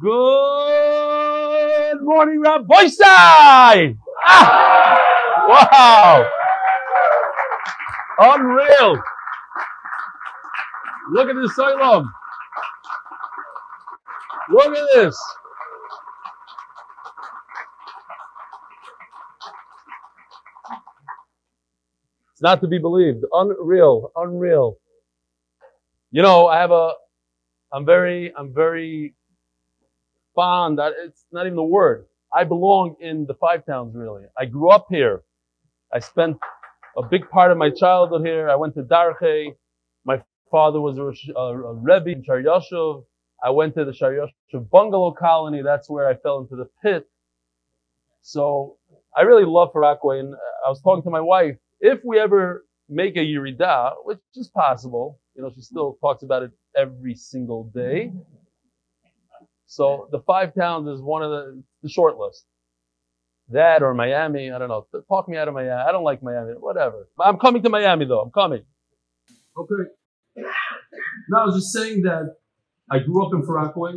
Good morning, Rabbi Side! Ah! Wow! Unreal! Look at this Olam. Look at this. It's not to be believed. Unreal, unreal. You know, I have a, I'm very, I'm very it's not even the word. I belong in the five towns really. I grew up here. I spent a big part of my childhood here. I went to Darche. My father was a, a, a Rebbe in Sharyoshov. I went to the Sharyoshov bungalow colony. That's where I fell into the pit. So I really love Far Rockaway. And uh, I was talking to my wife. If we ever make a Yerida, which is possible, you know, she still talks about it every single day. So the five towns is one of the, the short list. That or Miami, I don't know. Talk me out of Miami. I don't like Miami. Whatever. I'm coming to Miami though. I'm coming. Okay. Now I was just saying that I grew up in Far Rockaway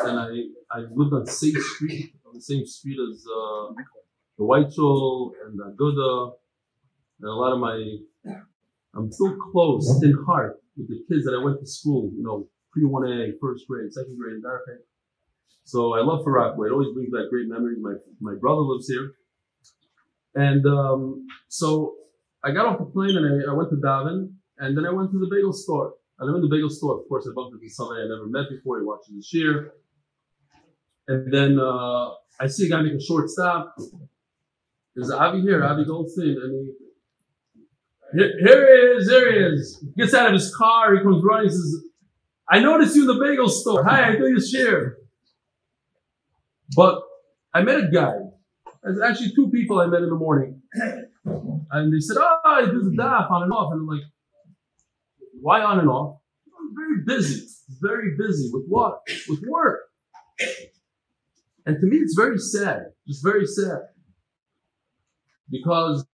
and I, I lived on the same street, on the same street as uh, the White Shul and the Aguda. And a lot of my, I'm still close in heart with the kids that I went to school, you know, pre 1A, first grade, second grade, Darke. So I love Far Rockaway. It always brings back great memories. My, my brother lives here. And um, so I got off the plane and I, I went to Davin and then I went to the bagel store. And I'm in the bagel store. Of course, I bumped into somebody I never met before. He watches the shear. And then uh, I see a guy make a short stop. There's Avi here, Avi Goldstein. And he, here, here he is, there he is. He gets out of his car, he comes running, he says, I noticed you in the bagel store. Hi, I do your share. But I met a guy. Actually two people I met in the morning. And they said, oh, I do the daf on and off. And I'm like, why on and off? I'm very busy, very busy with what? With work. And to me, it's very sad, just very sad. Because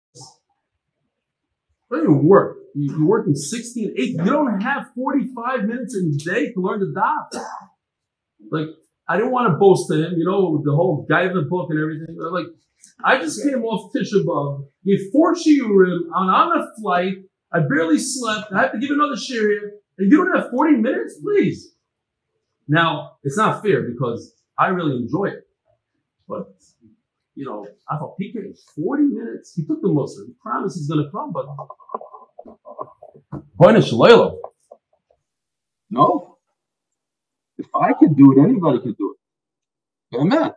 when you work, you're working 16, 8, you don't have 45 minutes in a day to learn the daf. Like, I didn't want to boast to him, you know, the whole guy in the book and everything. But like, I just came off Tisha B'Av, before shiurim, I'm on a flight, I barely slept, I have to give another share here, and you don't have 40 minutes? Please. Now, it's not fair because I really enjoy it. But, you know, I thought he PK, 40 minutes. He took the Muslim. He promised he's going to come, but. Point of Shalelo. No. If I could do it, anybody could do it. Amen.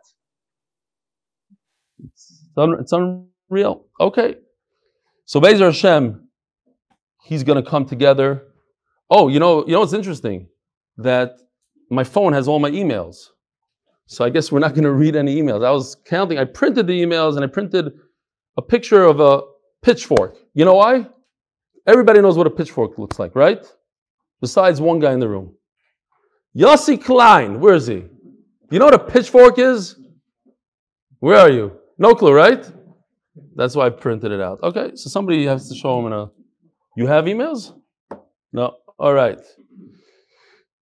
It's, it's unreal. Okay. So Bezer Hashem, he's going to come together. Oh, you know, you know what's interesting? That my phone has all my emails. So I guess we're not going to read any emails. I was counting. I printed the emails and I printed a picture of a pitchfork. You know why? Everybody knows what a pitchfork looks like, right? Besides one guy in the room. Yossi Klein, where is he? You know what a pitchfork is? Where are you? No clue, right? That's why I printed it out. Okay, so somebody has to show him in a. You have emails? No. All right.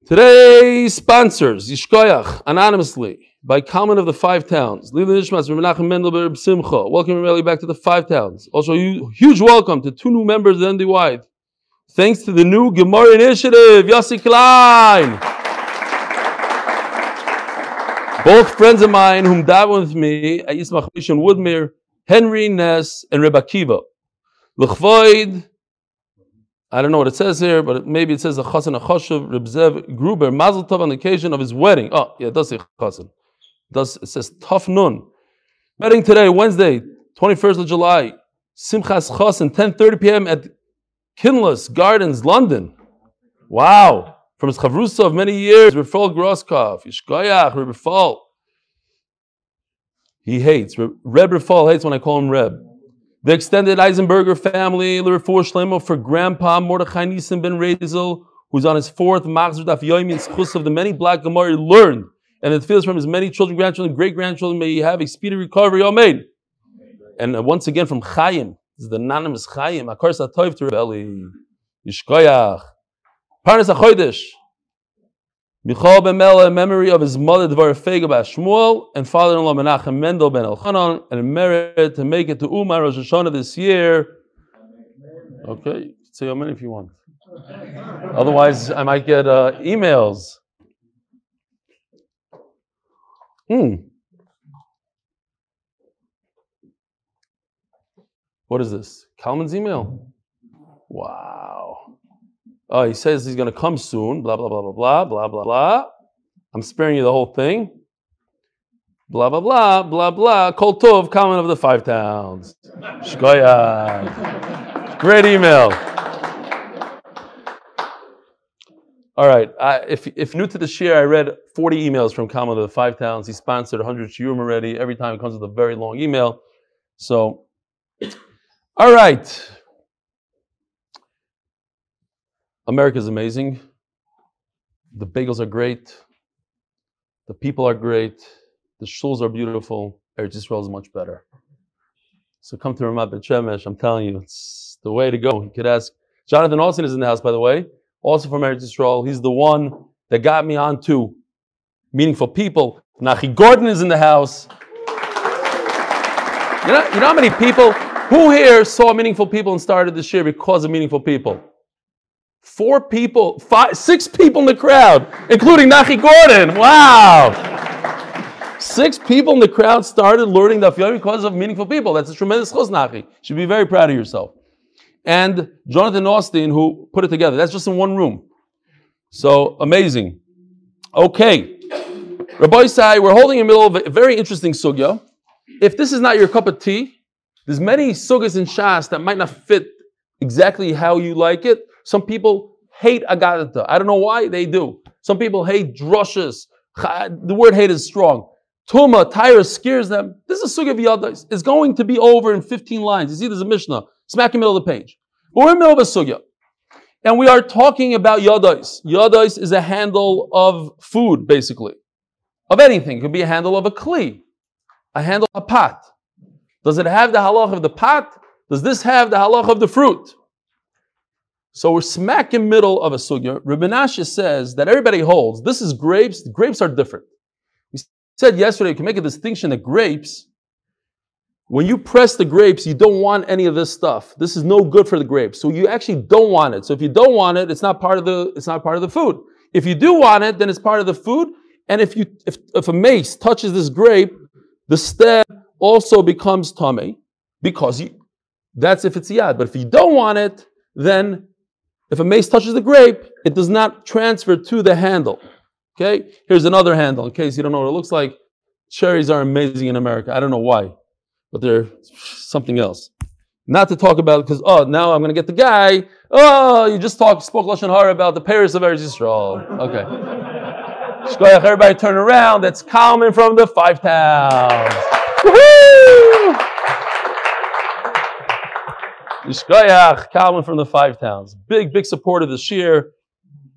Today's sponsors, Yishkoyach, anonymously, by comment of the five towns. Menachem Simcha. Welcome everybody back to the five towns. Also, huge welcome to two new members of MDY. Thanks to the new Gemara initiative, Yossi Klein. Both friends of mine whom daven with me at Yismach Mission Woodmere, Henry Ness and Rebbe Akiva. L'chvoid, I don't know what it says here, but maybe it says the Chassan Achoshev Reb Zev Gruber Mazel Tov on the occasion of his wedding. Oh, yeah, it does say Chassan. It, does, it says Tov Nun. Wedding today, Wednesday, 21st of July, Simchas Chassan, 10.30 p.m. at Kinless Gardens, London. Wow. From his chavrusa of many years, Rafal Groskov, Yishkoyach, Reb Rafal. He hates, Reb Rafal hates when I call him Reb. The extended Eisenberger family, Lurfur Shlemo for Grandpa Mordechai Nissen ben Rezel, who's on his fourth Machzor Daf Yomi in Schus of the many black Gemara learned, and it feels from his many children, grandchildren, great grandchildren, may he have a speedy recovery, Amen. And once again from Chaim, this is the anonymous Chaim, Akar Satoiv to Rebelli, Yishkoyach, Parnas HaChodesh, Michal ben Mela, in memory of his mother Dvar Fega Shmuel, and father-in-law Menachem Mendel ben Elchanan, and merit to make it to Uman Rosh Hashanah this year. Okay, say amen if you want. Otherwise, I might get uh, emails. Hmm. What is this? Kalman's email? Wow. Oh, he says he's going to come soon. Blah, blah, blah, blah, blah, blah, blah, blah. I'm sparing you the whole thing. Blah, blah, blah, blah, blah. Kol Tov, Kalman of the Five Towns. Shkoya. Great email. All right. I, if, if new to the share, I read 40 emails from Kalman of the Five Towns. He sponsored 100 shiurim already. Every time it comes with a very long email. So, all right. America is amazing. The bagels are great. The people are great. The shuls are beautiful. Eretz Yisrael is much better. So come to Ramat Bet Shemesh. I'm telling you, it's the way to go. You could ask. Jonathan Austin is in the house, by the way, also from Eretz Yisrael. He's the one that got me onto meaningful people. Nachi Gordon is in the house. You know, you know how many people, who here saw meaningful people and started this year because of meaningful people? Four people, five, six people in the crowd, including Nachi Gordon. Wow. Six people in the crowd started learning Daf Yomi because of meaningful people. That's a tremendous chos, Nachi. You should be very proud of yourself. And Jonathan Austin, who put it together. That's just in one room. So amazing. Okay. Rabbi Sai, we're holding in the middle of a very interesting sugya. If this is not your cup of tea, there's many sugyas in Shas that might not fit exactly how you like it. Some people hate Agadata. I don't know why they do. Some people hate drushes. Uh, the word hate is strong. Tuma, Tyre scares them. This is Sugya V'yadais. It's going to be over in 15 lines. You see, there's a Mishnah, smack in the middle of the page. We're in the middle of a Sugya. And we are talking about Yadais. Yadais is a handle of food, basically. Of anything. It could be a handle of a Kli. A handle of a pot. Does it have the halach of the pot? Does this have the halach of the fruit? So we're smack in middle of a sugya. Rabbi says that everybody holds this is grapes. Grapes are different. We said yesterday you can make a distinction that grapes, when you press the grapes, you don't want any of this stuff. This is no good for the grapes. So you actually don't want it. So if you don't want it, it's not part of the it's not part of the food. If you do want it, then it's part of the food. And if you if, if a mace touches this grape, the stem also becomes tummy because you, that's if it's yad. But if you don't want it, then if a mace touches the grape, it does not transfer to the handle. Okay? Here's another handle in case you don't know what it looks like. Cherries are amazing in America. I don't know why, but they're something else. Not to talk about because oh now I'm going to get the guy. Oh, you just talked spoke lashon hara about the Paris of Eretz Yisrael. Okay. Everybody turn around. That's Kalman from the Five Towns. Yishkoyach, Kalman from the Five Towns. Big, big supporter this year.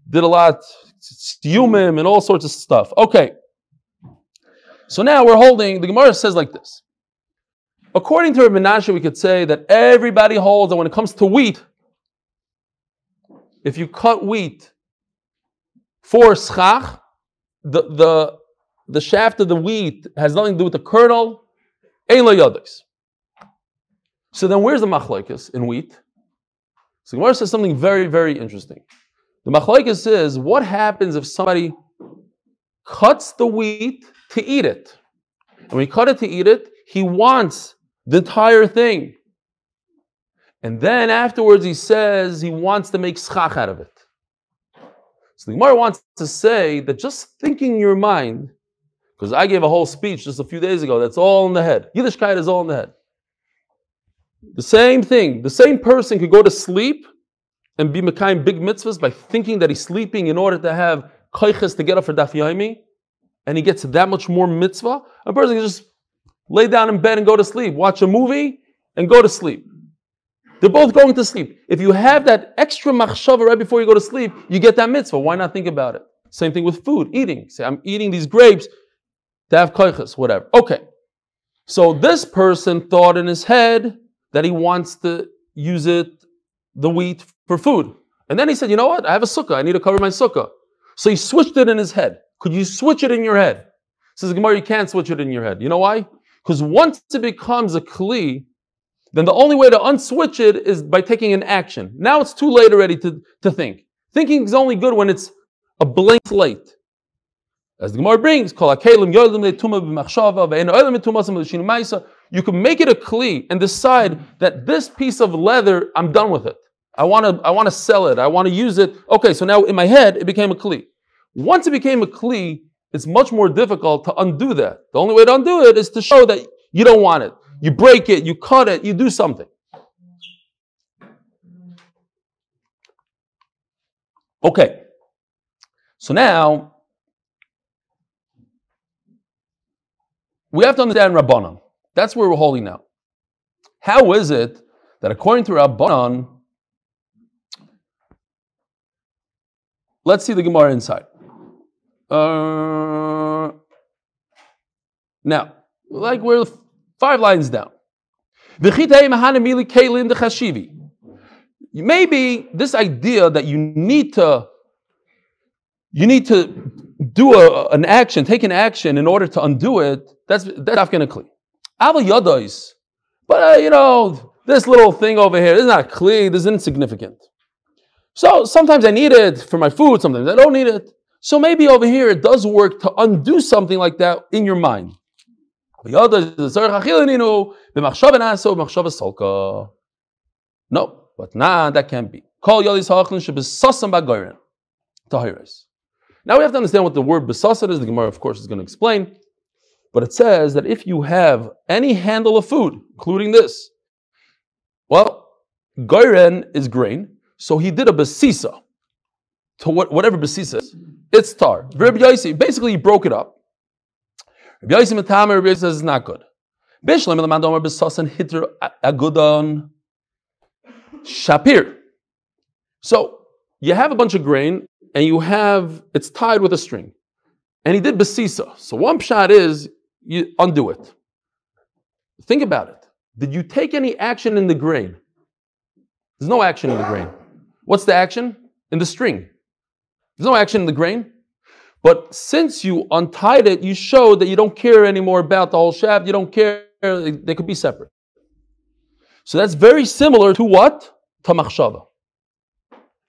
Did a lot, Stiyumim and all sorts of stuff. Okay. So now we're holding, the Gemara says like this. According to Rabbi Menashe, we could say that everybody holds that when it comes to wheat, if you cut wheat for schach, the, the, the shaft of the wheat has nothing to do with the kernel, ein yadis. So then where's the machlokes in wheat? So Gemara says something very, very interesting. The machlokes says, what happens if somebody cuts the wheat to eat it? And when he cut it to eat it, he wants the entire thing. And then afterwards he says he wants to make schach out of it. So the Gemara wants to say that just thinking in your mind, because I gave a whole speech just a few days ago, that's all in the head. Yiddishkeit is all in the head. The same thing. The same person could go to sleep and be Mekayim big mitzvahs by thinking that he's sleeping in order to have koiches to get up for daf yomi, and he gets that much more mitzvah. A person can just lay down in bed and go to sleep, watch a movie and go to sleep. They're both going to sleep. If you have that extra machshava right before you go to sleep, you get that mitzvah. Why not think about it? Same thing with food, eating. Say, I'm eating these grapes to have koiches, whatever. Okay. So this person thought in his head that he wants to use it, the wheat, for food. And then he said, you know what? I have a sukkah. I need to cover my sukkah. So he switched it in his head. Could you switch it in your head? Says Gemara, you can't switch it in your head. You know why? Because once it becomes a kli, then the only way to unswitch it is by taking an action. Now it's too late already to, to think. Thinking is only good when it's a blank slate. As the Gemara brings, you can make it a kli and decide that this piece of leather, I'm done with it. I want to I want to sell it. I want to use it. Okay, so now in my head it became a kli. Once it became a kli, it's much more difficult to undo that. The only way to undo it is to show that you don't want it. You break it, you cut it, you do something. Okay. So now we have to understand Rabbanon. That's where we're holding now. How is it that according to Rabbanon, let's see the Gemara inside. Uh, now, like we're five lines down. Maybe this idea that you need to you need to do a, an action, take an action in order to undo it, that's that's Afghanically. Aval yadois. But uh, you know, this little thing over here, this is not clear, this is insignificant. So sometimes I need it for my food, sometimes I don't need it. So maybe over here it does work to undo something like that in your mind. No, but nah, that can't be. Call Now we have to understand what the word besasan is. The Gemara, of course, is going to explain. But it says that if you have any handle of food, including this, well, goyren is grain, so he did a besisa to what, whatever besisa is. It's tar. Basically, he broke it up. Rabbi says it's not good. Agudon shapir. So you have a bunch of grain and you have it's tied with a string. And he did besisa. So one shot is you undo it. Think about it. Did you take any action in the grain? There's no action in the grain. What's the action? In the string. There's no action in the grain. But since you untied it, you showed that you don't care anymore about the whole shaft. You don't care. They could be separate. So that's very similar to what? Tamachshava.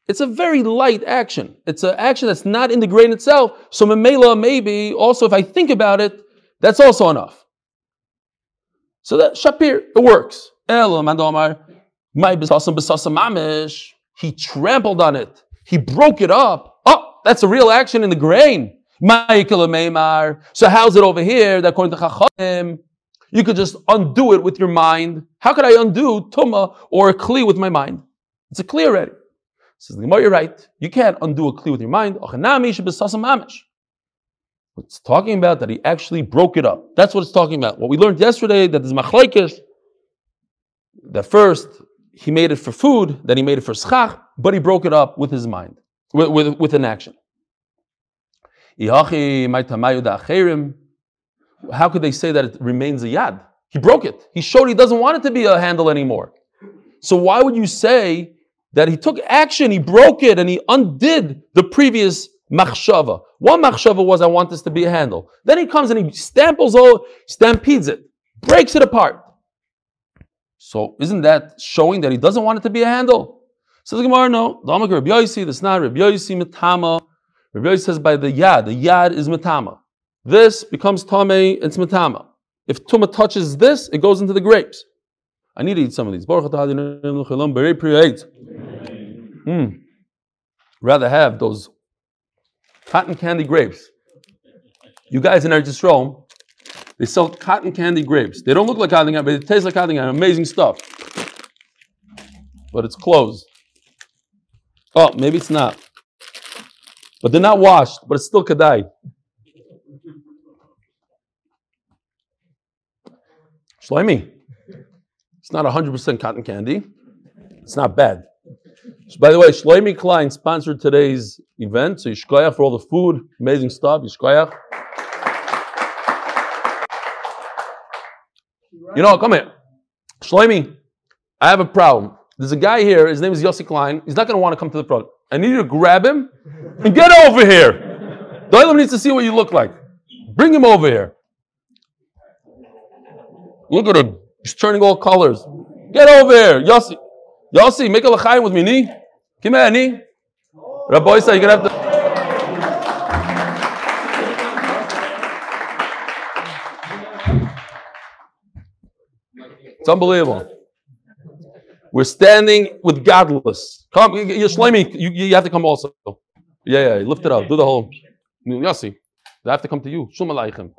It's a very light action. It's an action that's not in the grain itself. So memela, maybe also if I think about it, that's also enough. So that Shapir, it works. He trampled on it. He broke it up. Oh, that's a real action in the grain. So how's it over here that according to Chachamim, you could just undo it with your mind? How could I undo Tuma or a Kli with my mind? It's a Kli already. Says the Gemara, you're right. You can't undo a Kli with your mind. It's talking about that he actually broke it up. That's what it's talking about. What we learned yesterday that there's machlaikis. That first he made it for food, then he made it for schach, but he broke it up with his mind, with, with, with an action. How could they say that it remains a yad? He broke it. He showed he doesn't want it to be a handle anymore. So why would you say that he took action, he broke it, and he undid the previous machshava? One machshava was, I want this to be a handle. Then he comes and he stamples all, stampedes it, breaks it apart. So isn't that showing that he doesn't want it to be a handle? So the Gemara, no. The Amak Rabbi Yossi, the Snar, Rabbi Yossi, Matama. Rabbi says by the Yad, the Yad is Matama. This becomes Tame, it's Matama. If Tuma touches this, it goes into the grapes. I need to eat some of these. Mm. Rather have those cotton candy grapes. You guys in Eretz Yisrael, they sell cotton candy grapes. They don't look like cotton candy, but it tastes like cotton candy. Amazing stuff. But it's closed. Oh, maybe it's not. But they're not washed, but it's still kadai. Shloimi. It's not 100% cotton candy. It's not bad. By the way, Shloimi Klein sponsored today's event. So Yishkoyach for all the food, amazing stuff. Yishkoyach. You know, come here. Shloimi, I have a problem. There's a guy here, his name is Yossi Klein. He's not going to want to come to the front. I need you to grab him and get over here. Olam needs to see what you look like. Bring him over here. Look at him. He's turning all colors. Get over here. Yossi. Yossi, make a l'chaim with me, ni. Come here, ni. Rabbi Isa, you're to have to. It's unbelievable. We're standing with godless. Come, you're Shlomi, you, you have to come also. Yeah, yeah, lift it up. Do the whole. Yossi, they have to come to you. Shum aleichem.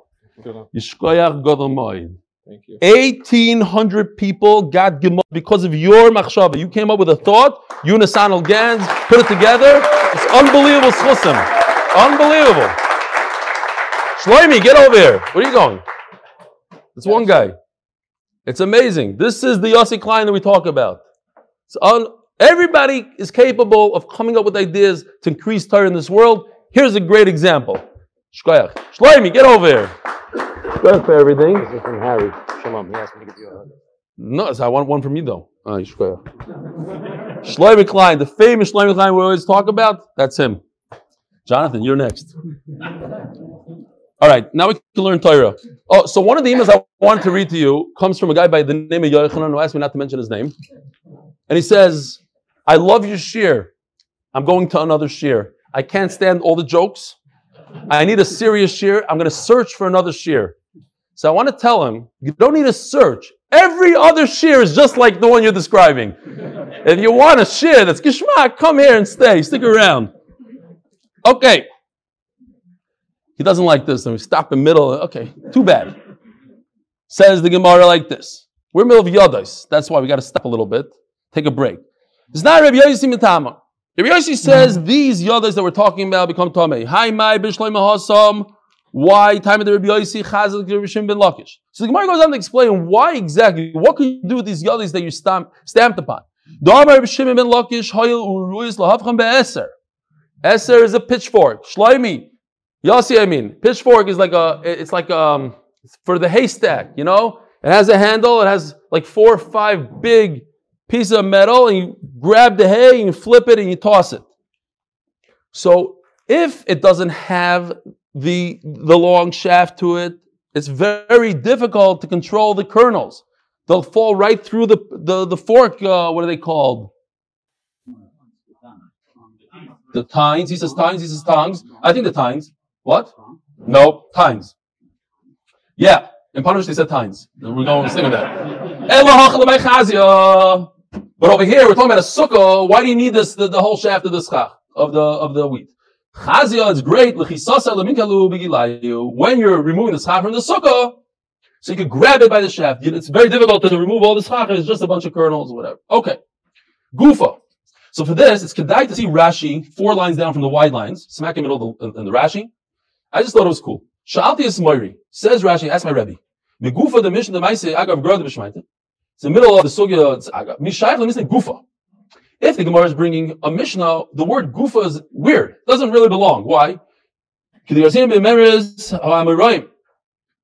Yishkoyach Moed. You. 1,800 people got Gemara because of your machshava. You came up with a thought, and Gans put it together. It's unbelievable, schusim. Unbelievable. Shloimi, get over here. Where are you going? It's one guy. It's amazing. This is the Yossi Klein that we talk about. Un- everybody is capable of coming up with ideas to increase Torah in this world. Here's a great example. Shloimi, get over here. Shkoyach for everything. This is from Harry. Shalom. He asked me to give you a hug. No, so I want one from you though. Ah, Shkoyach. Shloimi Klein, the famous Shloimi Klein we always talk about, that's him. Jonathan, you're next. All right, now we can learn Torah. Oh, so one of the emails I wanted to read to you comes from a guy by the name of Yochanan who asked me not to mention his name. And he says, I love your shear. I'm going to another shear. I can't stand all the jokes. I need a serious shear. I'm going to search for another shear. So I want to tell him, you don't need to search. Every other shear is just like the one you're describing. If you want a shear that's gishma, come here and stay. Stick around. Okay. He doesn't like this, and we stop in middle. Okay, too bad. Says the Gemara like this. We're in the middle of Yadais. That's why we got to stop a little bit, take a break. It's not Rabbi Yossi Mitama. Rabbi Yossi says these Yadais that we're talking about become Tomei. Hi, my Bishloim. Why time of the Rabbi Yossi Chazal Rishim ben Lakish? So the Gemara goes on to explain why exactly. What can you do with these Yadais that you stamp, stamped upon? Rabbi Shimon ben Lakish Hoyel Uruyis Lahavcham be'eser. Eser is a pitchfork. Shloimi. Yossi, I mean, pitchfork is like a, it's like um for the haystack, you know? It has a handle, it has like four or five big pieces of metal, and you grab the hay and you flip it and you toss it. So if it doesn't have the, the long shaft to it, it's very difficult to control the kernels. They'll fall right through the, the, the fork, uh, what are they called? The tines, he says tines, he says tongues. I think the tines. What? No, tines. Yeah, in Punish they said tines. We're going to stick with that. But over here we're talking about a sukkah. Why do you need this the, the whole shaft of the schach of the of the wheat? Chazia is great. When you're removing the schach from the sukkah, so you can grab it by the shaft. It's very difficult to remove all the schach. It's just a bunch of kernels or whatever. Okay. Gufa. So for this, it's kedai to see Rashi four lines down from the wide lines, smack in the middle of the, in the Rashi. I just thought it was cool. Shalti is Moiri. Says Rashi, ask my Rebbe. The Gufa, the mission, the Maise, Agav Grod, the. It's the middle of the Sugya, Agav. Mishayach, let me Gufa. If the Gemara is bringing a Mishnah, the word Gufa is weird. It doesn't really belong. Why?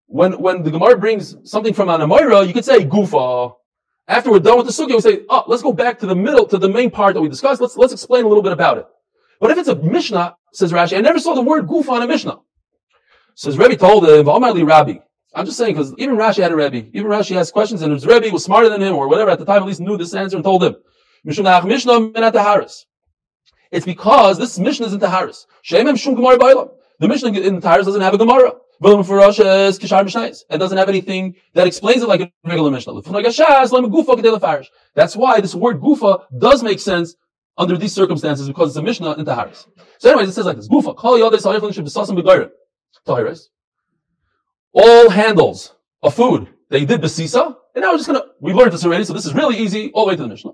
When, when the Gemara brings something from an Amoira, you could say Gufa. After we're done with the Sugya, we say, oh, let's go back to the middle, to the main part that we discussed. Let's, let's explain a little bit about it. But if it's a Mishnah, says Rashi, I never saw the word Gufa on a Mishnah. Says Rebbe told him, Rabbi. I'm just saying, because even Rashi had a Rebbe. Even Rashi asked questions, and his Rebbe was smarter than him, or whatever, at the time at least knew this answer and told him. It's because this Mishnah is in Taharis. The Mishnah in Taharis doesn't have a Gemara. And doesn't have anything that explains it like a regular Mishnah. That's why this word Gufa does make sense under these circumstances because it's a Mishnah in Taharis. So anyways, it says like this. Gufa. All handles of food they did besisa, and now we're just gonna, we learned this already, so this is really easy, all the way to the Mishnah.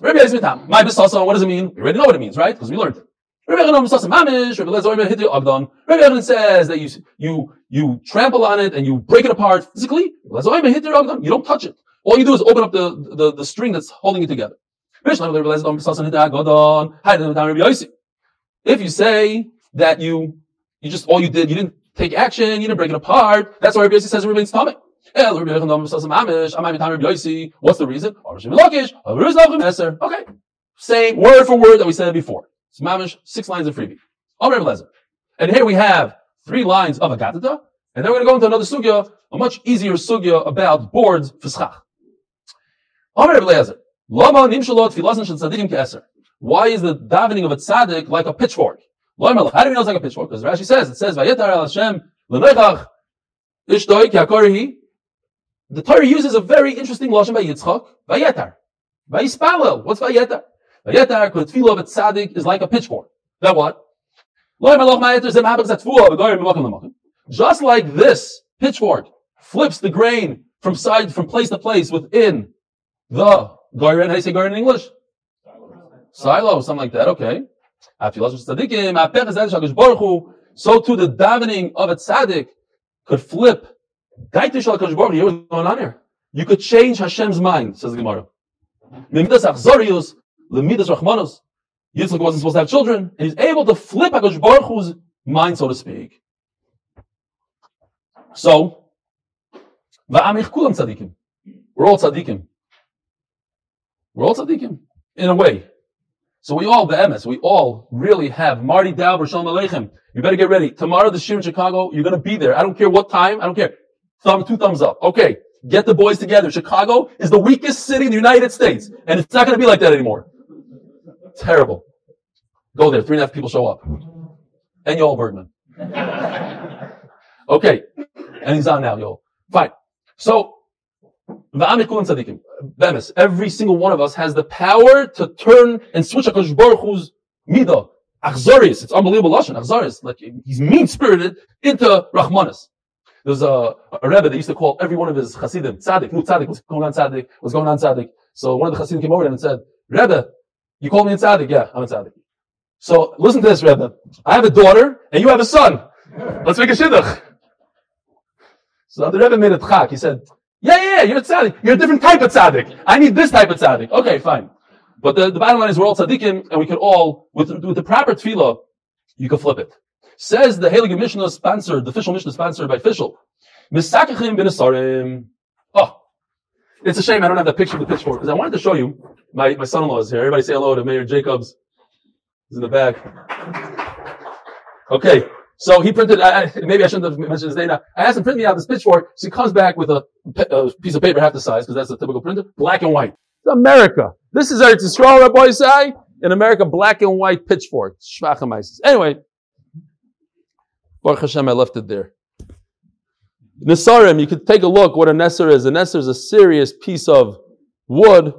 Rabbi Yezmitam. My besasa, what does it mean? We already know what it means, right? Because we learned it. Rabbi Yechanan besasa mamish, Rabbi Lezer the agdan. Rabbi Yechanan says that you, you, you trample on it and you break it apart physically. Lezer hit the agdan. You don't touch it. All you do is open up the, the, the string that's holding it together. If you say that you, you just, all you did, you didn't take action, you didn't break it apart, that's why Rabbi Yossi says it remains tummy. What's the reason? Okay. Same word for word that we said before. It's mamish, six lines of freebie. And here we have three lines of Agatata, and then we're going to go into another sugya, a much easier sugya about boards for schach. Why is the davening of a tzaddik like a pitchfork? How do we know it's like a pitchfork? Because Rashi says, it says. The Torah uses a very interesting lashon by Yitzchak, Vayetar. Vayispalel. What's Vayetar? Vayetar, tefillah of a tzaddik is like a pitchfork. That what? Just like this pitchfork flips the grain from side, from place to place within the Goyren, how do you say Goyren in English? Silo, something like that, okay. So too the davening of a tzaddik could flip. Hear what's going on here. You could change Hashem's mind, says the Gemara. Yitzchak wasn't supposed to have children, and he's able to flip HaKadosh Baruch Hu's mind, so to speak. So, va'amich kulam tzadikim. We're all tzadikim. We're all tzaddikim, in a way. So we all, the MS, we all really have Marty Dauber, Shalom Aleichem. You better get ready. Tomorrow, the Shir in Chicago, you're going to be there. I don't care what time. I don't care. Thumb, two thumbs up. Okay. Get the boys together. Chicago is the weakest city in the United States. And it's not going to be like that anymore. Terrible. Go there. Three and a half people show up. And Yoel Bergman. okay. And he's on now, Yoel. Fine. So, Every single one of us has the power to turn and switch HaKadosh Baruch Hu's midah. Achzarius. It's unbelievable lashon. Achzarius. Like, he's mean-spirited into Rahmanis. There's a, a Rebbe that used to call every one of his Hasidim tzaddik. No tzaddik. What's going on tzaddik? What's going on tzaddik? So one of the Hasidim came over and said, Rebbe, you call me a tzaddik? Yeah, I'm a tzaddik. So listen to this, Rebbe. I have a daughter and you have a son. Let's make a shidduch. So the Rebbe made a tchak. He said, yeah, yeah, yeah, you're a tzaddik. You're a different type of tzaddik. I need this type of tzaddik. Okay, fine. But the, the bottom line is we're all tzaddikim and we can all, with, with the proper tefillah, you can flip it. Says the Heilige Mishnah sponsored, the official Mishnah sponsored by official. Misakachim bin Oh, it's a shame I don't have that picture of the pitchfork because I wanted to show you. My, my son-in-law is here. Everybody say hello to Meir Jacobs. He's in the back. Okay. So he printed, I, maybe I shouldn't have mentioned his name now. I asked him to print me out this pitchfork. So he comes back with a, a piece of paper half the size, because that's a typical printer, black and white. It's America. This is Eretz Yisrael, Rabbi say. In America, black and white pitchfork. Anyway. Baruch Hashem, I left it there. Nesarim, you could take a look what a Nesser is. A Nesser is a serious piece of wood.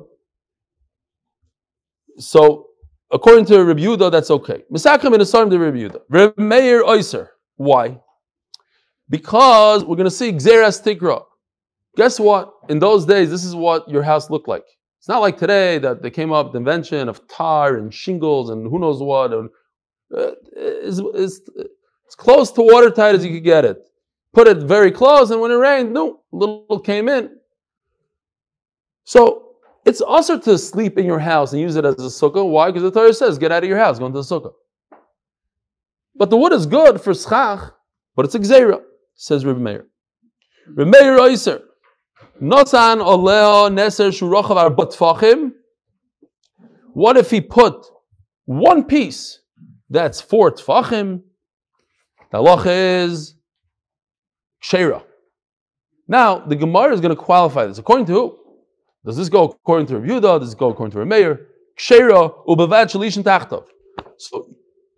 So According to Rabbi Yehuda, that's okay. Misakam in Asarim to Rabbi Yehuda. Rabbi Meir Oyser. Why? Because we're going to see Xeras Tikra. Guess what? In those days, this is what your house looked like. It's not like today that they came up with the invention of tar and shingles and who knows what. And, uh, it's, it's, it's close to watertight as you could get it. Put it very close, and when it rained, no, little came in. So it's also to sleep in your house and use it as a sukkah. Why? Because the Torah says, get out of your house, go into the sukkah. But the wood is good for schach, but it's a gzeira, says Rabbi Meir. Rabbi Meir Oyser. Notan oleo neser shurochav ar What if he put one piece that's four tfachim? The halacha is shera. Now, the Gemara is going to qualify this. According to who? Does this go according to Rav Yehuda? Does it go according to Rav Meir? Ubavad shalishin tachtov. So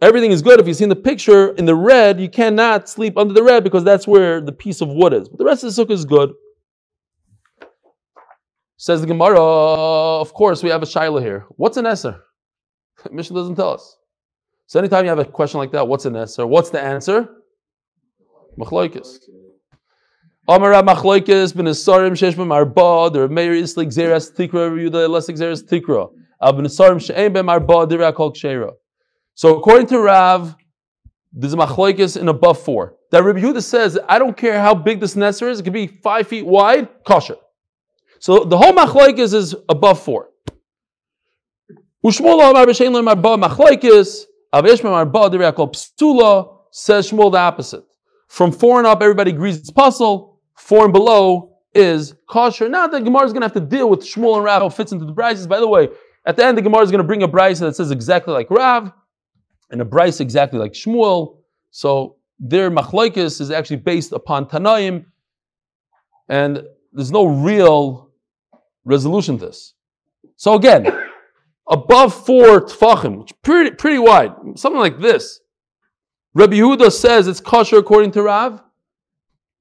everything is good. If you see in the picture in the red, you cannot sleep under the red because that's where the piece of wood is. But the rest of the sukkah is good. Says the Gemara, of course, we have a shaila here. What's an Esser? Mishnah doesn't tell us. So anytime you have a question like that, what's an Esser? What's the answer? Machloikis. Amar Machloikis ben Asarim Sheshbem Arba, the Meir Islik Zeras Tikra, Yuda Lesik Zeras Tikra. Al ben Asarim She'em Bem Arba, Kol Kshera. So according to Rav, there's a Machloikis in above four. That Rabbi Yehuda says, I don't care how big this nesser is, it could be five feet wide, kosher. So the whole Machloikis is above four. Ushmol Amar B'Shein Lem Arba Machloikis, Av Yeshmem Arba, Dira Kol Pstula, says Shmuel the opposite. From four and up, everybody agrees it's puzzle four and below is kosher. Now the Gemara is going to have to deal with Shmuel and Rav, how fits into the brises. By the way, at the end, the Gemara is going to bring a brisa that says exactly like Rav. and a Bryce exactly like Shmuel. So their machlokes is actually based upon Tanaim, and there's no real resolution to this. So again, above four tfachim, which pretty pretty wide, something like this. Rabbi Yehuda says it's kosher according to Rav,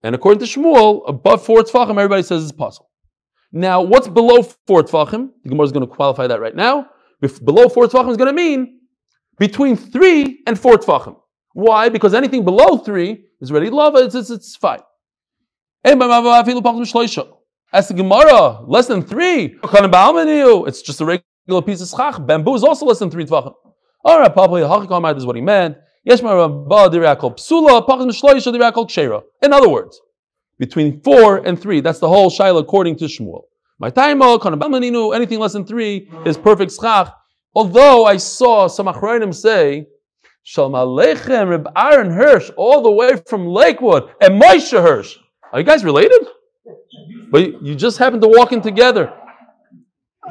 and according to Shmuel, above four tfachim, everybody says it's possible. Now, what's below four tfachim? The Gemara is going to qualify that right now. If below four tfachim is going to mean between three and four tfachim. Why? Because anything below three is ready lava. It's, it's, it's fine. As the Gemara, less than three. It's just a regular piece of schach. Bamboo is also less than three tvachim. All right, probably hachikam is what he meant. Yes, my brother, I call psoola, in other words, between four and three, that's the whole shaila according to Shmuel. My time, anything less than three is perfect schach. Although I saw some achrayim say, Shalom Aleichem, Reb Aaron Hirsch, all the way from Lakewood, and Moshe Hirsch. Are you guys related? But you just happen to walk in together.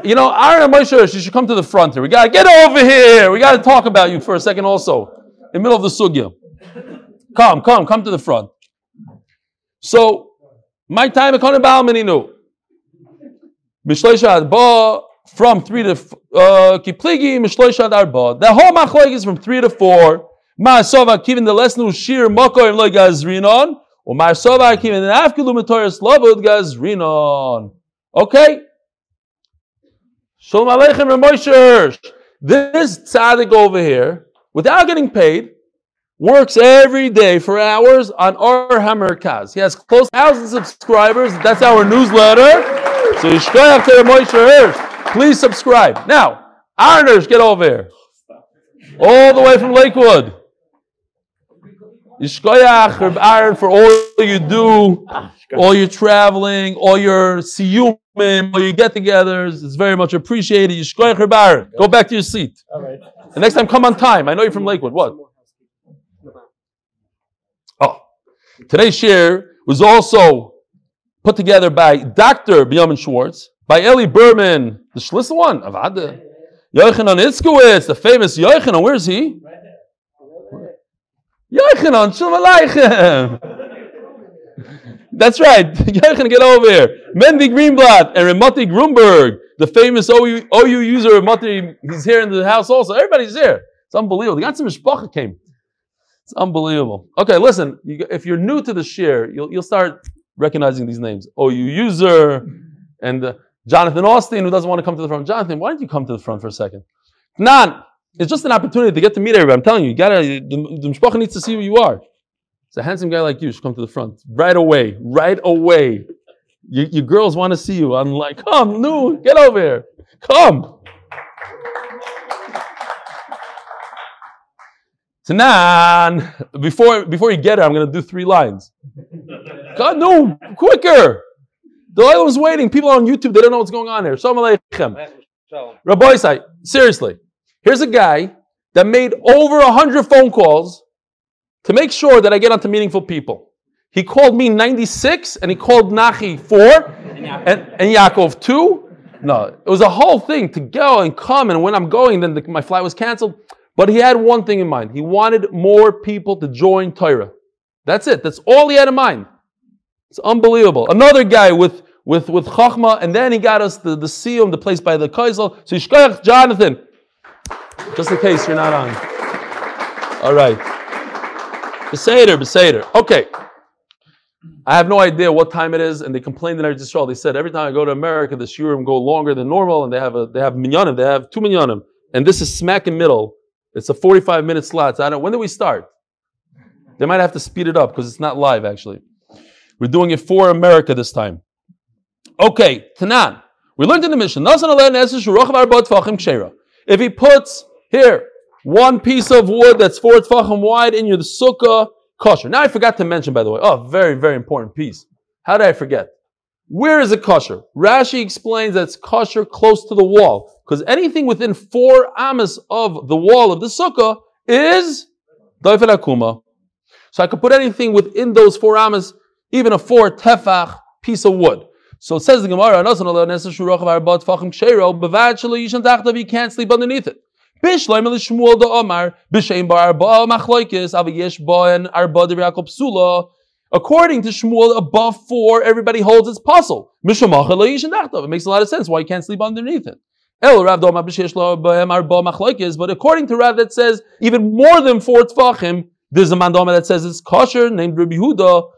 You know, Aaron and Moshe you should come to the front here. We got to get over here. We got to talk about you for a second also, in the middle of the sugya. Come, come, come to the front. So, my time, Ekonim Balmaninu. Mishleisha Ba, from three to uh, kipligi mishloisha arba. The whole machlok is from three to four. Ma'asova kivin the lesnu shir makoim lo gazrinon, ma'asova kivin the afkilu metoris lavud gazrinon. Okay. Shalom aleichem Ramosher. This tzaddik over here, without getting paid, works every day for hours on our Hammer Kaz. He has close thousand subscribers. That's our newsletter. So Yishkoyach to Hirsch. Please subscribe. Now, Ironers, get over here. All the way from Lakewood. Yishkoyach, Reb Aaron, for all you do, all your traveling, all your siyumim, all your get-togethers. It's very much appreciated. Yishkoyach, Reb Aaron. Go back to your seat. All right. The next time, come on time. I know you're from Lakewood. What? Oh, today's share was also put together by Dr. Bjamin Schwartz by Eli Berman, the Schlissel one, Avada. Yochanan Itzkowitz, the famous Yochanan, where is he? Yochanan, Shalom Aleichem. That's right, Yochanan, get over here. Mendy Greenblatt and Ramati Grunberg, the famous OU, OU user Ramati, he's here in the house also. Everybody's here. It's unbelievable. The ganze Mishpacha came. It's unbelievable. Okay, listen, you, if you're new to the share, you'll, you'll start recognizing these names. OU user and uh, Jonathan Austin, who doesn't want to come to the front. Jonathan, why don't you come to the front for a second? Nan, it's just an opportunity to get to meet everybody. I'm telling you, you gotta, the, the mishpacha needs to see who you are. It's a handsome guy like you should come to the front right away, right away. You, your girls want to see you. I'm like, come, no, get over here, come. Tanan, before before you get it, I'm going to do three lines. God, no, quicker. The oil was waiting. People on YouTube, they don't know what's going on here. Shalom Aleichem. Rabbi seriously, here's a guy that made over a hundred phone calls to make sure that I get onto meaningful people. He called me 96 and he called Nachi 4 and, and Yaakov 2. No, it was a whole thing to go and come. And when I'm going, then the, my flight was canceled. But he had one thing in mind. He wanted more people to join Torah. That's it. That's all he had in mind. It's unbelievable. Another guy with with, with Chachma, and then he got us the, the Siyum, the place by the Kaisel. So Yishkoyach, Jonathan, just in case you're not on. All right. Beseder, Beseder. Okay. I have no idea what time it is, and they complained in Eretz Yisrael. They said every time I go to America, the shiurim go longer than normal, and they have a they have minyanim, they have two minyanim, and this is smack in middle. It's a 45 minute slot. So I don't. When do we start? They might have to speed it up because it's not live actually. We're doing it for America this time. Okay, Tanan. We learned in the mission. If he puts here one piece of wood that's four tefachim wide in your sukkah, kosher. Now I forgot to mention, by the way, oh, very, very important piece. How did I forget? Where is it kosher? Rashi explains that it's kosher close to the wall. Because anything within four amas of the wall of the sukkah is doifel akuma. So I could put anything within those four amas, even a four tefach piece of wood. So it says the Gemara, you can't sleep underneath it. Bishloim Shmuel da Omar, Bar Machloikis, Arba de Yaakov. According to Shmuel, above four, everybody holds its puzzle. It makes a lot of sense why you can't sleep underneath it. El but according to Rav that says even more than four tfachim, there's a mandama that says it's kosher, named Rabbi Yehuda,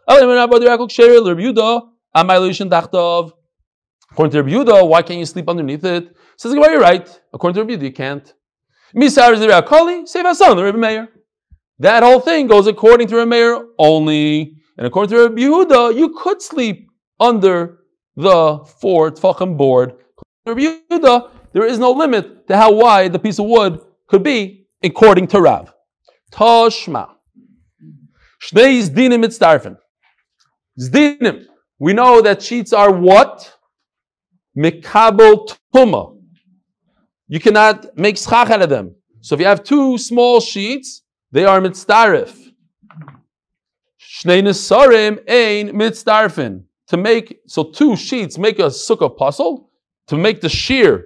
According to Rabbi Yehuda, why can't you sleep underneath it? Says, well, you're right. According to Rabbi Yehuda, you can't. That whole thing goes according to Rabbi Meir only. And according to Rabbi Yehuda, you could sleep under the four tfachim board. Rabbi Yehuda, there is no limit to how wide the piece of wood could be according to Rav. Toshma. Shnei zdinim mitzdarfen. Zdinim. We know that sheets are what? Mikabel tuma. You cannot make schach out of them. So if you have two small sheets, they are mitzdarif. Shnei nesarim ein mitzdarfin. To make, so two sheets make a sukkah puzzle, to make the shear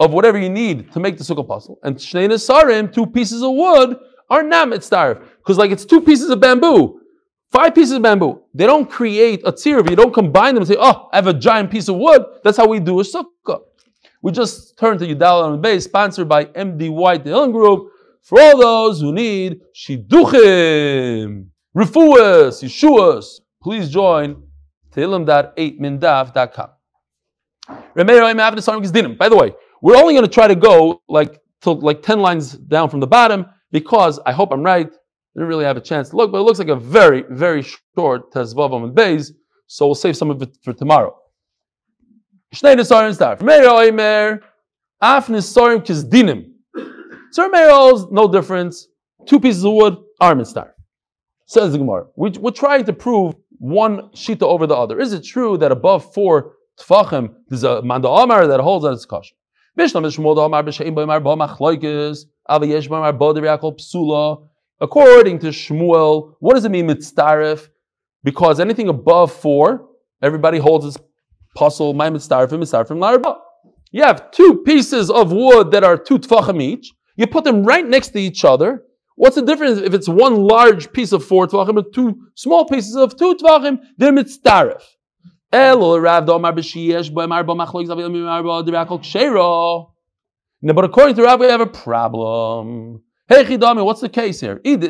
of whatever you need to make the sukkah puzzle. And shnei nesarim, two pieces of wood, are not mitzdarif. Because like it's two pieces of bamboo. Five pieces of bamboo. They don't create a tzir. You don't combine them and say, oh, I have a giant piece of wood. That's how we do a sukkah. We just turn to Yudal on the base, sponsored by MDY Tehillim Group, for all those who need shiduchim, refuas, yeshuas. Please join tehillim.8mindaf.com. By the way, we're only going to try to go like till like 10 lines down from the bottom because I hope I'm right I didn't really have a chance to look, but it looks like a very, very short Tezvavam and Beis, so we'll save some of it for tomorrow. Shnei Nesarim Star. Meir Oimer, Af Nesarim Kizdinim. So Meir no difference. Two pieces of wood, arm and star. Says the Gemara. We, we're trying to prove one shita over the other. Is it true that above four tfachim, there's a manda amar that holds that it's kosher? According to Shmuel, what does it mean mitzdarif? Because anything above four, everybody holds its puzzle, my mitzdarifim, mitzdarifim, larba. You have two pieces of wood that are two tfachim each. You put them right next to each other. What's the difference if it's one large piece of four tfachim and two small pieces of two tfachim? They're mitzdarif. Now, but according to Rav, we have a problem. Hey Chidami, what's the case here? If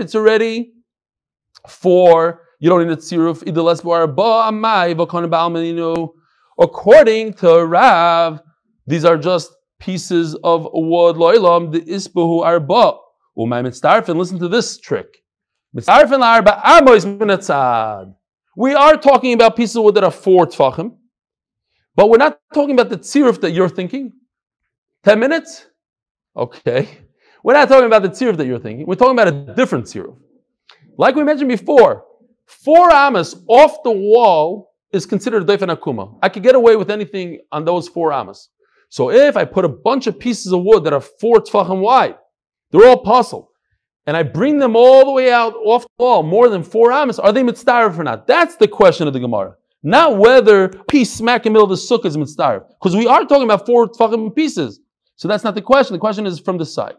it's already four, you don't need a tziruf. According to Rav, these are just pieces of wood. Loilam the isbahu arba. Umay. Listen to this trick. We are talking about pieces of wood that are four tfachim, but we're not talking about the tziruf that you're thinking. Ten minutes. Okay. We're not talking about the tziruf that you're thinking. We're talking about a different tziruf. Like we mentioned before, four amas off the wall is considered a dofen akuma. I could get away with anything on those four amas. So if I put a bunch of pieces of wood that are four tfachim wide, they're all puzzle, and I bring them all the way out off the wall, more than four amas, are they mitzdarif or not? That's the question of the Gemara. Not whether piece smack in the middle of the sukkah is mitzdarif. Because we are talking about four tfachim pieces. So that's not the question. The question is from the side.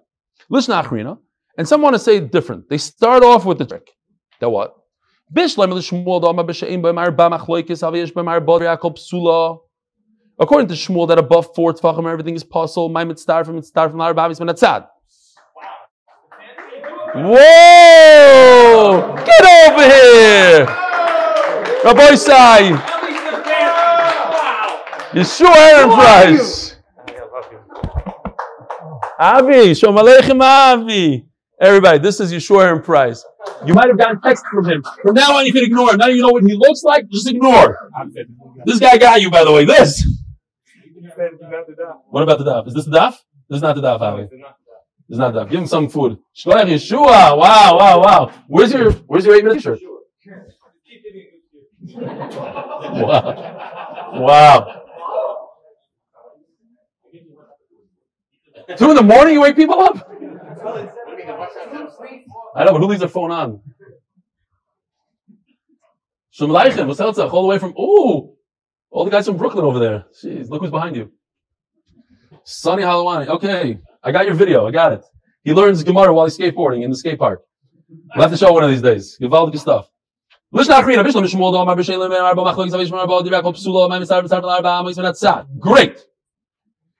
Listen, Achrina. And some want to say different. They start off with the trick. That what? According to Shmuel, that above four tefachim everything is possible. My mitzvah from mitzvah from Larabavis menatzad. Whoa! Get over here, Rabbi Sai. Yeshua Aaron Price. Avi, Shalom Aleichem Avi. Everybody, this is Yeshua and Price. You might have gotten text from him. From now on, you can ignore him. Now you know what he looks like. Just ignore. This guy got you, by the way. This. What about the daf? Is this the daf? This is not the daf, Avi. This is not the daf. Give him some food. Shkoyach Yeshua. Wow, wow, wow. Where's your Where's your eight minute shirt? Wow. Wow. Two in the morning, you wake people up? I know, but who leaves their phone on? Aleichem, what's all the way from, ooh, all the guys from Brooklyn over there. Jeez, look who's behind you. Sunny Halawani. Okay, I got your video. I got it. He learns Gemara while he's skateboarding in the skate park. We'll have to show one of these days. Givaldic stuff. Great.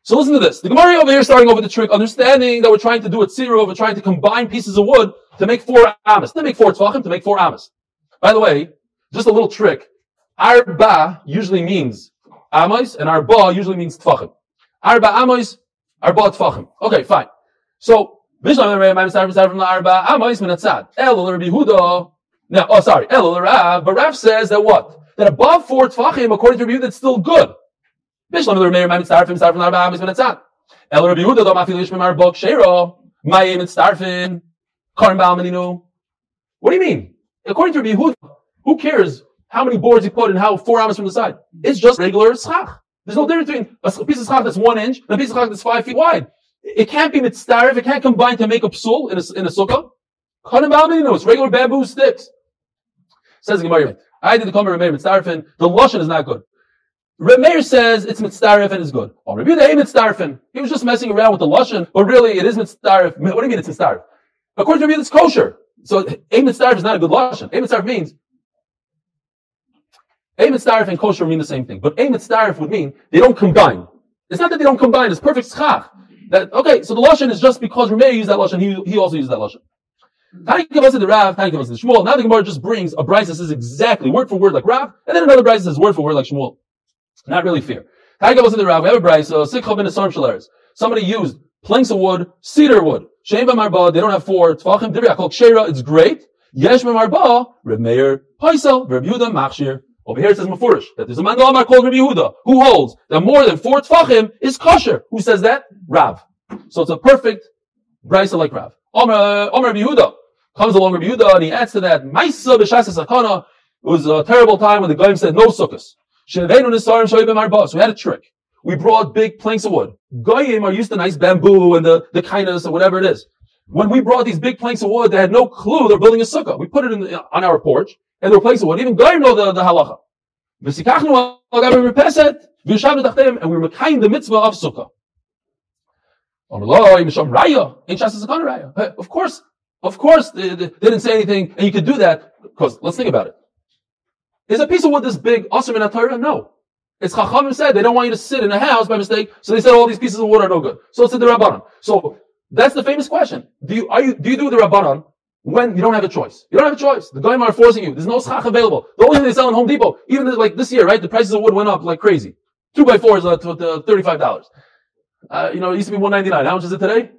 So listen to this. The Gemara over here starting over the trick, understanding that we're trying to do a tzirov, we're trying to combine pieces of wood to make four amas. To make four tzvachim, to make four amas. By the way, just a little trick. Arba usually means amos, and arba usually means tfachim. Arba amos, arba tfachim. Okay, fine. So, Mishnah from the arba amos minatzad. El Rabbi Huda. Now, oh, sorry. El Rav, but Rav says that what? That above four tfachim, according to Rabbi it's still good. Mishnah the Rabbi mitzarfim mitzarfim from arba amos minatzad. El Rabbi Huda do mafil yishmim. Mayim mitzarfim. Karim. What do you mean? According to Rabbi Huda, who cares how many boards you put and how four amas from the side? It's just regular schach. There's no difference between a piece of schach that's one inch and a piece of schach that's five feet wide. It can't be mitzdarif. It can't combine to make a psul in a, in a sukkah. No, it's regular bamboo sticks. Says the Gemara. I did the comment Remeir mitzdarifin. The lashon is not good. Remeir says it's mitzdarif and is good. Oh, Rabbi Yehuda mitzdarifin. He was just messing around with the lashon, but really it is mitzdarif. What do you mean it's mitzdarif? According to Rabbi it's kosher. So a mitzdarif is not a good lashon. A mitzdarif means a mitzdarif and kosher mean the same thing, but a mitzdarif would mean they don't combine. It's not that they don't combine; it's perfect schach. That okay, so the lashon is just because Rameir used that lashon, he, he also used that lashon. Tani Kavasa the Rav, Tani Kavasa the Shmuel. Now the Gemara just brings a brisa that says exactly word for word like Rav, and then another brisa says word for word like Shmuel. Not really fair. Somebody used planks of wood, cedar wood. Shem Marba. They don't have four. Tfachim Divrei called Shera. It's great. Yesh Marba. Reb Meir Paisel. Reb Yehuda Machshir. Over here it says Mafurish, that there's a man called Rabbi Yehuda, who holds that more than four tfachim is kosher. Who says that? Rav. So it's a perfect brisa like Rav. Omer, Omer Rabbi Yehuda. Comes along Rabbi Yehuda and he adds to that, Maisa b'shasa sakana. It was a terrible time when the Goyim said no sukkahs. So we had a trick. We brought big planks of wood. Goyim are used to nice bamboo and the, the kindness or whatever it is. When we brought these big planks of wood, they had no clue they're building a sukkah. We put it on our porch and they were placing wood. Even Goyim know the, the halacha. And we were kind the mitzvah of sukkah. Of course, of course, they, they, didn't say anything, and you could do that because let's think about it. Is a piece of wood this big awesome in a Torah? No. It's Chachamim said they don't want you to sit in a house by mistake, so they said all these pieces of wood are no good. So it's the Rabbanon. So that's the famous question. Do you are you do you do the Rabbanon when you don't have a choice? You don't have a choice. The Goyim are forcing you. There's no schach available. The only thing they sell in Home Depot, even like this year, right? The prices of wood went up like crazy. Two by fours uh, to, to thirty-five dollars. Uh, you know, it used to be one ninety-nine. How much is it today?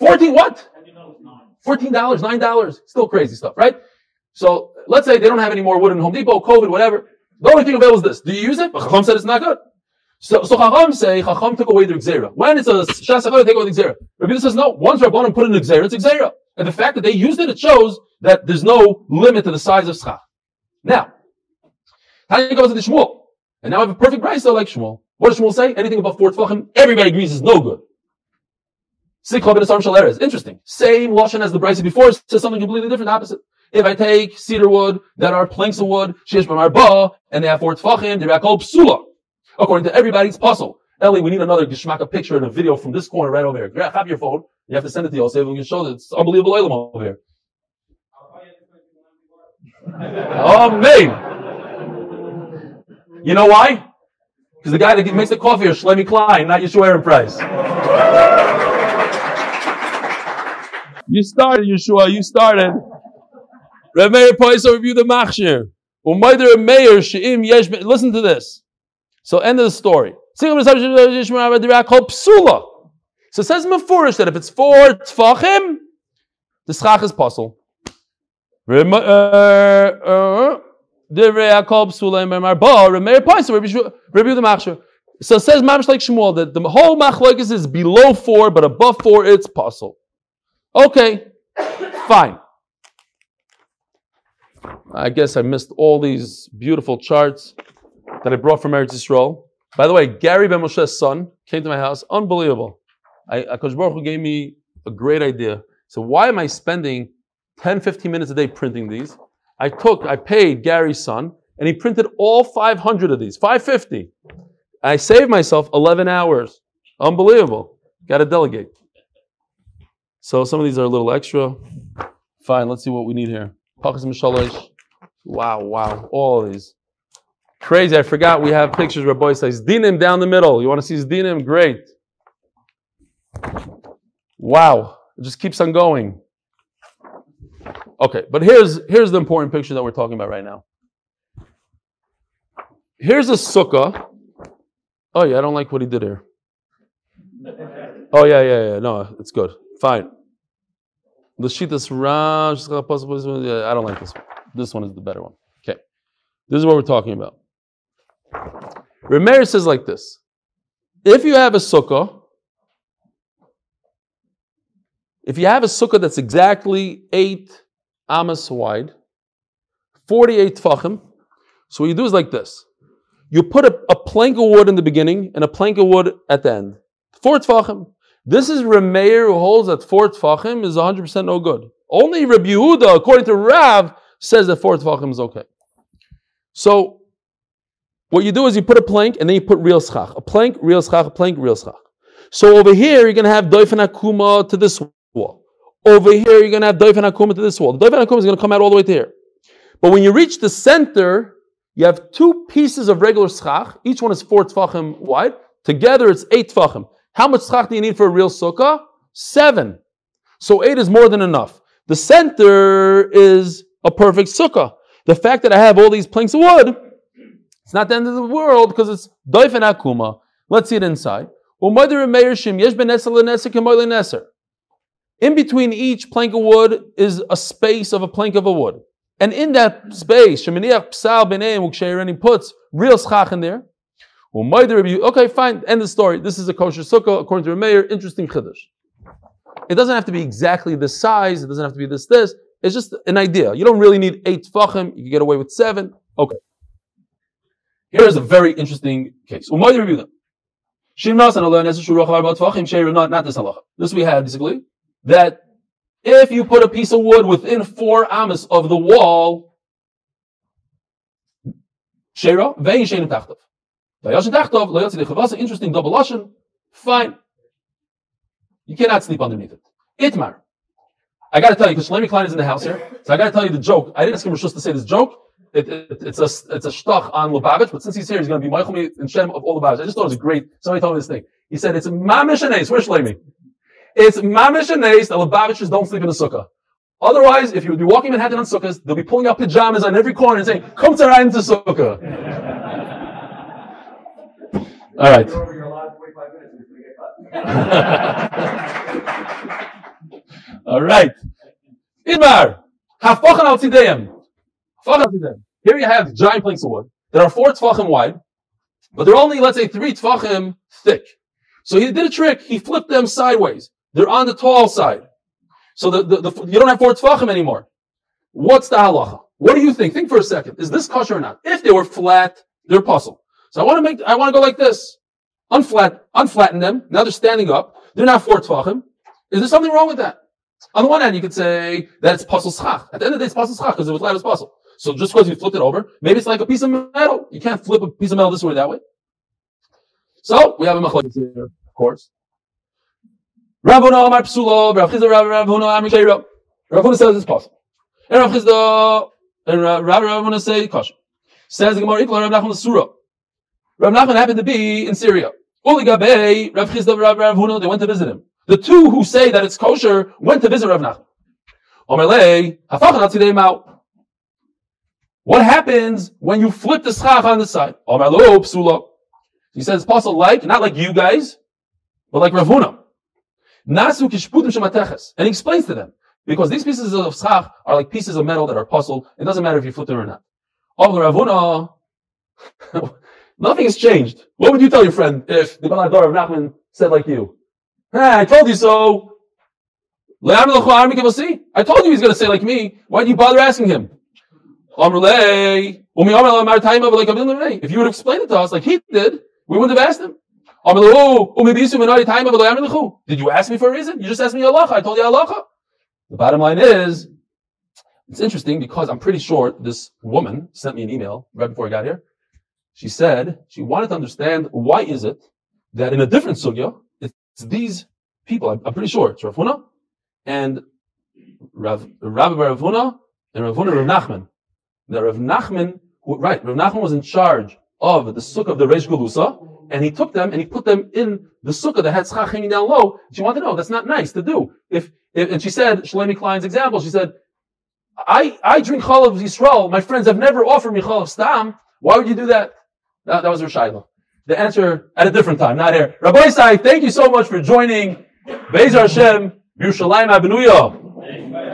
Fourteen what? Fourteen dollars, nine dollars. Still crazy stuff, right? So let's say they don't have any more wood in Home Depot, COVID, whatever. The only thing available is this. Do you use it? But Chacham said it's not good. So, so Chacham say, Chacham took away the Xera. When it's a Shas they take away the Xera. Rabbi says, no, once Rabbanim put in the Xera, it's Xera. And the fact that they used it, it shows that there's no limit to the size of Schach. Now, Tanya goes to the Shmuel. And now I have a perfect brisa like Shmuel. What does Shmuel say? Anything above four tefachim, everybody agrees is no good. Sikh Khabina Samshala is interesting. Same lashon as the brisa before says something completely different, opposite. If I take cedar wood that are planks of wood, shesh b'marba, and they have four tefachim, they're called psula. According to everybody's puzzle. Ellie, we need another geshmaka picture and a video from this corner right over here. Grab, your phone. You have to send it to Yosef and we can show that it's unbelievable oilam over here. oh, man. You know why? Because the guy that makes the coffee is Shlomi Klein, not Yeshua Aaron Price. you started, Yeshua. You started. Rav Meir Poiso review the Machshir. Listen to this. So end of the story. So it says Mefurish that if it's four tfachim, the schach is puzzle. So it says Mamish like Shmuel that the whole machlokes is below four, but above four it's puzzle. Okay, fine. I guess I missed all these beautiful charts that I brought from Eretz Yisrael. By the way, Gary Ben Moshe's son came to my house. Unbelievable. I, Akash Baruch Hu gave me a great idea. So why am I spending 10, 15 minutes a day printing these? I took, I paid Gary's son, and he printed all 500 of these, 550. I saved myself 11 hours. Unbelievable. Got to delegate. So some of these are a little extra. Fine, let's see what we need here. Pachas Mishalosh. Wow, wow. All these. Crazy. I forgot we have pictures where boy says dinim down the middle. You want to see his dinim? Great. Wow. It just keeps on going. Okay, but here's here's the important picture that we're talking about right now. Here's a sukkah. Oh yeah, I don't like what he did here. Oh yeah, yeah, yeah. No, it's good. Fine. The is round. I don't like this one. This one is the better one. Okay. This is what we're talking about. Rameir says like this. If you have a sukkah, if you have a sukkah that's exactly eight amas wide, 48 tfachim, so what you do is like this. You put a, a plank of wood in the beginning and a plank of wood at the end. Four tfachim. This is Remeir who holds that four tfachim is 100% no good. Only Rabbi Yehuda, according to Rav, says that four tfachim is okay. So what you do is you put a plank and then you put real schach. A plank, real schach, a plank, real schach. So over here you're going to have doifen akuma to this wall. Over here you're going to have doifen akuma to this wall. The doifen akuma is going to come out all the way to here. But when you reach the center, you have two pieces of regular schach. Each one is four tfachim wide. Together it's eight tfachim. How much schach do you need for a real sukkah? Seven. So eight is more than enough. The center is a perfect sukkah. The fact that I have all these planks of wood, it's not the end of the world because it's doifen akuma. Let's see it inside. In between each plank of wood is a space of a plank of a wood. And in that space, Sheminiach puts real schach in there. Okay, fine, end the story. This is a kosher sukkah, according to Rameir, interesting chiddush. It doesn't have to be exactly this size, it doesn't have to be this, this. It's just an idea. You don't really need eight tfachim. You can get away with seven. Okay. Here's a very interesting case. Not, not this halacha. This we have basically that if you put a piece of wood within four amas of the wall, shera vein shein tachtav. Interesting double lashon. Fine. You cannot sleep underneath it. Itmar. I got to tell you, because Shlomi Klein is in the house here, so I got to tell you the joke. I didn't ask him Rishus to say this joke. It, it, it's a it's a shtach on Lubavitch, but since he's here, he's going to be Michael and Shem of all Lubavitch. I just thought it was great. Somebody told me this thing. He said it's mamish and ace. Where's Shlomi? It's mamish and ace that Lubavitchers don't sleep in the sukkah. Otherwise, if you would be walking Manhattan on sukkahs, they'll be pulling out pajamas on every corner and saying, "Come to ride into sukkah." All right. All right. Idmar. Hafachan al tzideyim. Here you have giant planks of wood that are four tfachim wide, but they're only, let's say, three tfachim thick. So he did a trick. He flipped them sideways. They're on the tall side. So the, the, the you don't have four tfachim anymore. What's the halacha? What do you think? Think for a second. Is this kosher or not? If they were flat, they're puzzle. So I want to make, I want to go like this. Unflat, unflatten them. Now they're standing up. They're not four tfachim. Is there something wrong with that? On the one hand, you could say that it's puzzle schach. At the end of the day, it's puzzle schach because it was flat as puzzle. So just because you flipped it over, maybe it's like a piece of metal. You can't flip a piece of metal this way or that way. So we have a machlokes here, of course. Ravuna Amar Psula, Rav Chisda Ravuna Amar Sheira. Ravuna says it's possible. And Rav Chisda and Rav Ravuna say kosher. Says the Gemara Ikla Rav Nachman Surah. Rav Nachman happened to be in Sura. Uli Rav Chisda Rav Ravuna, they went to visit him. The two who say that it's kosher went to visit Rav Nachman. Omerlei. What happens when you flip the schach on the side? He says, apostle like, not like you guys, but like Ravuna. Nasu kishputim shemateches. And he explains to them, because these pieces of schach are like pieces of metal that are puzzled. It doesn't matter if you flip them or not. Oh, Ravuna, nothing has changed. What would you tell your friend if the Balador of Nachman said like you? Hey, I told you so. I told you he's going to say like me. Why do you bother asking him? If you would have explained it to us like he did, we wouldn't have asked him. Did you ask me for a reason? You just asked me Allah. I told you Allah. The bottom line is, it's interesting because I'm pretty sure this woman sent me an email right before I got here. She said she wanted to understand why is it that in a different sugya, It's these people, I'm, pretty sure, it's Rav Huna and Rav, Rabbi Rav Huna and Rav Huna Rav Nachman. That Rav Nachman, who, right, Rav Nachman was in charge of the sukkah of the Reish Galusa, and he took them and he put them in the sukkah that had schach hanging down low. She wanted to know, that's not nice to do. If, if and she said, Shlomi Klein's example, she said, I, I drink chalav Yisrael. My friends have never offered me chalav stam. Why would you do that? That, that was her shayla. The answer at a different time, not here. Rabbi Isai, thank you so much for joining Bezer Hashem, Yerushalayim Abenuya.